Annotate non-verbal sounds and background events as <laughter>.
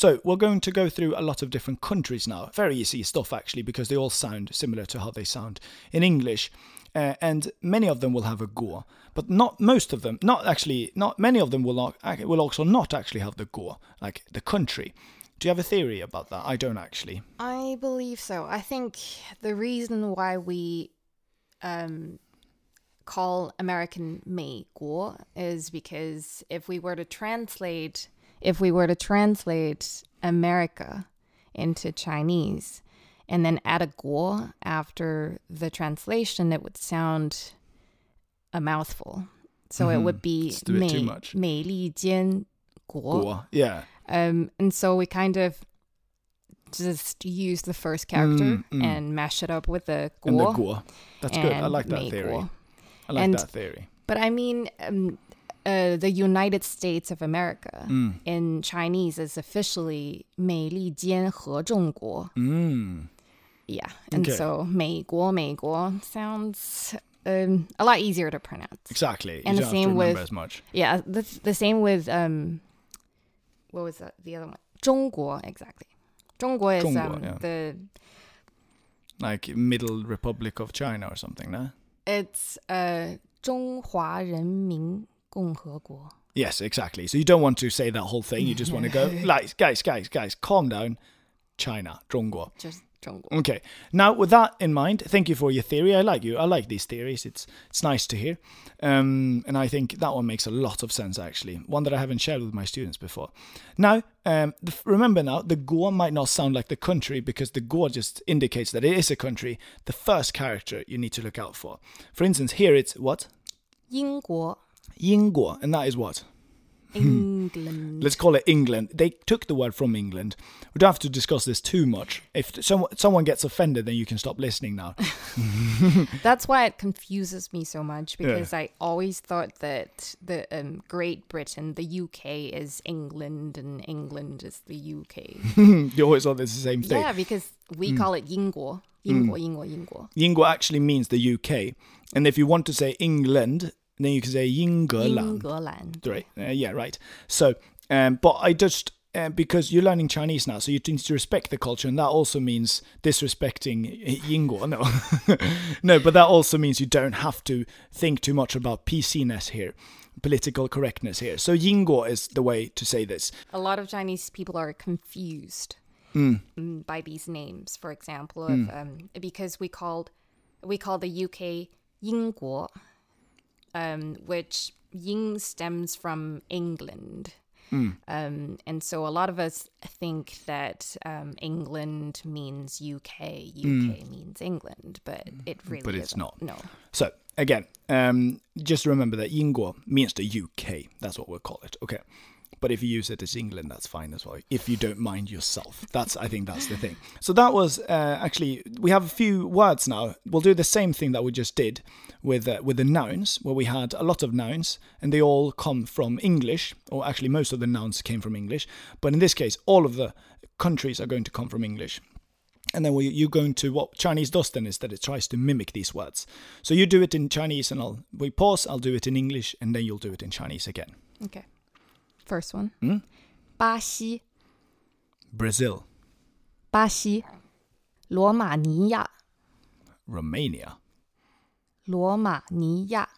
So we're going to go through a lot of different countries now. Very easy stuff actually, because they all sound similar to how they sound in English. Uh, and many of them will have a go, but not most of them. Not actually, not many of them will not will also not actually have the go, like the country. Do you have a theory about that? I don't actually. I believe so. I think the reason why we um, call American 美国 is because if we were to translate if we were to translate America into Chinese and then add a guo after the translation, it would sound a mouthful. So it would be It's a bit too much. 美利坚国. Go, yeah. Um, and so we kind of just use the first character Mm, mm. and mash it up with the guo. And the go. That's good. I and like that 美 theory. 国. I like And- that theory. But I mean, um, uh, the United States of America Mm. in Chinese is officially 美利坚合众国. Mm. Yeah. And Okay. so 美国,美国 sounds um, a lot easier to pronounce. Exactly. And you the don't same have to remember with- as much. Yeah. The, the same with, um, what was that? The other one? 中国, exactly. 中国is 中国, um, yeah. the, Like Middle Republic of China or something, no? it's uh, 中华人民 共和国. Yes, exactly. So you don't want to say that whole thing. You just want to go, <laughs> like, guys, guys, guys, calm down. China, 中国. Just 中国. Okay. Now, with that in mind, thank you for your theory. I like you. I like these theories. It's it's nice to hear, um, and I think that one makes a lot of sense. Actually, one that I haven't shared with my students before. Now, um, the, remember now, the Go might not sound like the country because the Go just indicates that it is a country. The first character you need to look out for. For instance, here it's what 英国, Yingguo, and that is what. England. Let's call it England. They took the word from England. We don't have to discuss this too much. If someone someone gets offended, then you can stop listening now. <laughs> That's why it confuses me so much Yeah. because I always thought that the um, Great Britain, the UK, is England and England is the UK. <laughs> you always thought it's the same thing. yeah, because we call it 英国,英国,英国,英国. Yingguo actually means the UK, and if you want to say England, then you can say Yinggeland. 英格兰. Right? Uh, yeah, right. So, um, but I just uh, because you're learning Chinese now, so you need to respect the culture, and that also means disrespecting Yingguo. No, <laughs> no, but that also means you don't have to think too much about PC-ness here, political correctness here. So Yingguo is the way to say this. A lot of Chinese people are confused Mm. mm, by these names. For example, of, um, because we called we call the UK 英国, um, which Ying stems from England. Um, and so a lot of us think that um, England means UK, UK means England, but it really But it's isn't. not. No. So again, um, just remember that Yingguo means the UK. That's what we'll call it. Okay. But if you use it as England, that's fine as well. If you don't mind yourself, that's I think that's the thing. So that was uh, actually we have a few words now. We'll do the same thing that we just did with uh, with the nouns, where we had a lot of nouns, and they all come from English, or actually most of the nouns came from English. But in this case, all of the countries are going to come from English. And then we, you're going to what Chinese does then is that it tries to mimic these words. So you do it in Chinese, and I'll we pause. I'll do it in English, and then you'll do it in Chinese again. Okay. First one. Hmm? 巴西, Brazil, 巴西,罗马尼亚, Romania, 罗马尼亚,